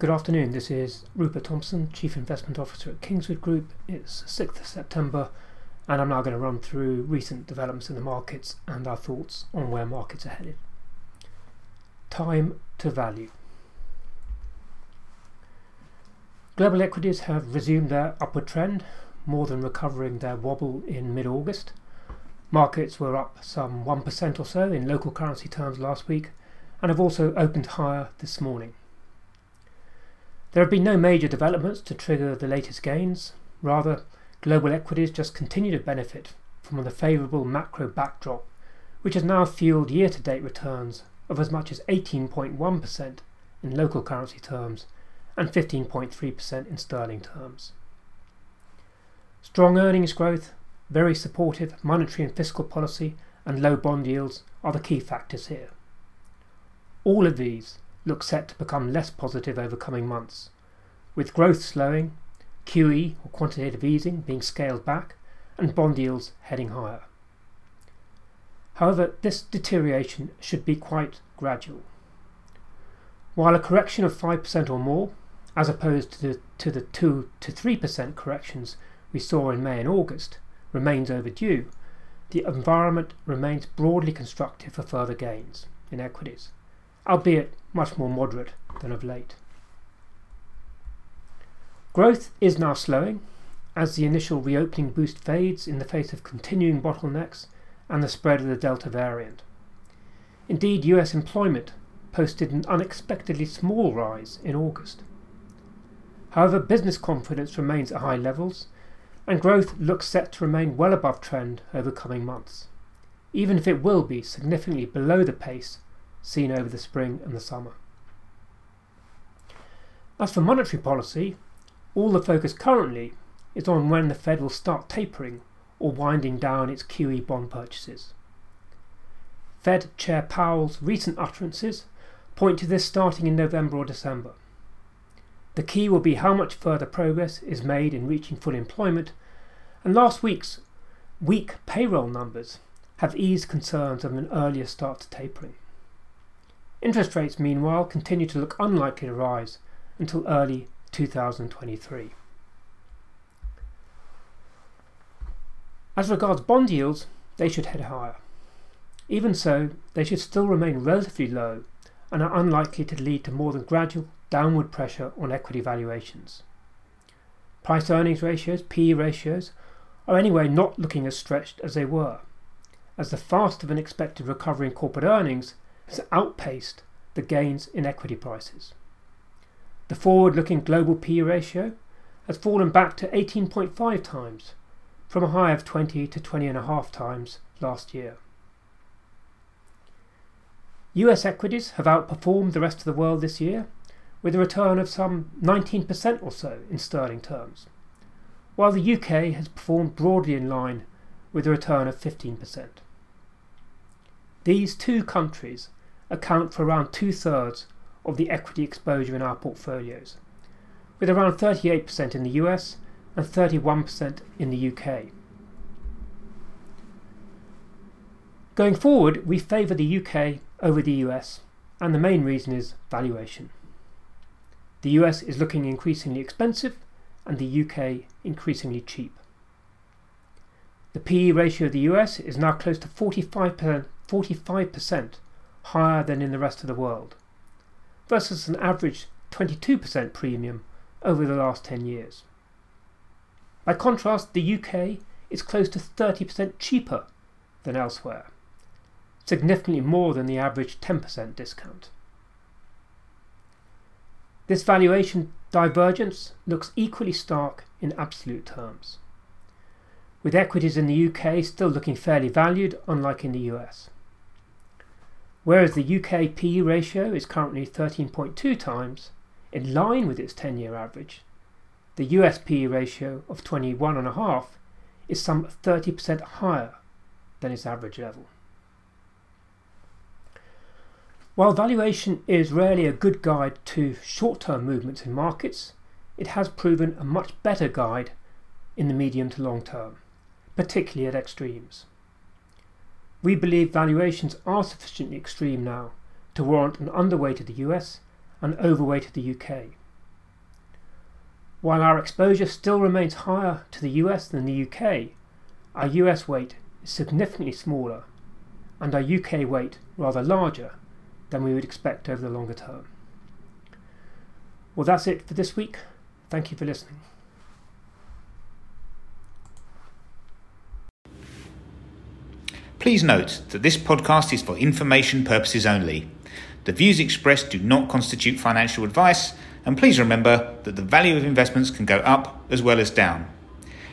Good afternoon, this is Rupert Thompson, Chief Investment Officer at Kingswood Group. It's 6th of September, and I'm now going to run through recent developments in the markets and our thoughts on where markets are headed. Time to value. Global equities have resumed their upward trend, more than recovering their wobble in mid August. Markets were up some 1% or so in local currency terms last week and have also opened higher this morning. There have been no major developments to trigger the latest gains. Rather, global equities just continue to benefit from the favourable macro backdrop, which has now fueled year to date returns of as much as 18.1% in local currency terms and 15.3% in sterling terms. Strong earnings growth, very supportive monetary and fiscal policy, and low bond yields are the key factors here. All of these look set to become less positive over coming months, with growth slowing, QE or quantitative easing being scaled back, and bond yields heading higher. However, this deterioration should be quite gradual. While a correction of 5% or more, as opposed to the, to the 2 to 3% corrections we saw in May and August, remains overdue, the environment remains broadly constructive for further gains in equities albeit much more moderate than of late. Growth is now slowing as the initial reopening boost fades in the face of continuing bottlenecks and the spread of the Delta variant. Indeed, US employment posted an unexpectedly small rise in August. However, business confidence remains at high levels, and growth looks set to remain well above trend over coming months, even if it will be significantly below the pace seen over the spring and the summer. As for monetary policy, all the focus currently is on when the Fed will start tapering or winding down its QE bond purchases. Fed Chair Powell's recent utterances point to this starting in November or December. The key will be how much further progress is made in reaching full employment, and last week's weak payroll numbers have eased concerns of an earlier start to tapering. Interest rates, meanwhile, continue to look unlikely to rise until early 2023. As regards bond yields, they should head higher. Even so, they should still remain relatively low and are unlikely to lead to more than gradual downward pressure on equity valuations. Price earnings ratios, PE ratios, are anyway not looking as stretched as they were, as the faster than expected recovery in corporate earnings has outpaced the gains in equity prices. The forward looking global PE ratio has fallen back to 18.5 times from a high of 20 to 20.5 times last year. US equities have outperformed the rest of the world this year with a return of some 19% or so in sterling terms, while the UK has performed broadly in line with a return of 15%. These two countries account for around two thirds of the equity exposure in our portfolios, with around 38% in the US and 31% in the UK. Going forward, we favour the UK over the US, and the main reason is valuation. The US is looking increasingly expensive, and the UK increasingly cheap. The PE ratio of the US is now close to 45%, 45% higher than in the rest of the world, versus an average 22% premium over the last 10 years. By contrast, the UK is close to 30% cheaper than elsewhere, significantly more than the average 10% discount. This valuation divergence looks equally stark in absolute terms, with equities in the UK still looking fairly valued, unlike in the US. Whereas the UK PE ratio is currently 13.2 times, in line with its 10 year average, the US PE ratio of 21.5 is some 30% higher than its average level. While valuation is rarely a good guide to short term movements in markets, it has proven a much better guide in the medium to long term, particularly at extremes. We believe valuations are sufficiently extreme now to warrant an underweight of the US and overweight of the UK, While our exposure still remains higher to the US than the UK, our US weight is significantly smaller and our UK weight rather larger than we would expect over the longer term. Well, that's it for this week. Thank you for listening. Please note that this podcast is for information purposes only. The views expressed do not constitute financial advice, and please remember that the value of investments can go up as well as down.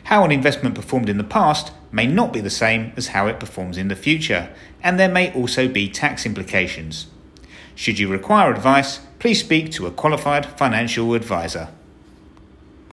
How an investment performed in the past may not be the same as how it performs in the future, and there may also be tax implications. Should you require advice, please speak to a qualified financial advisor.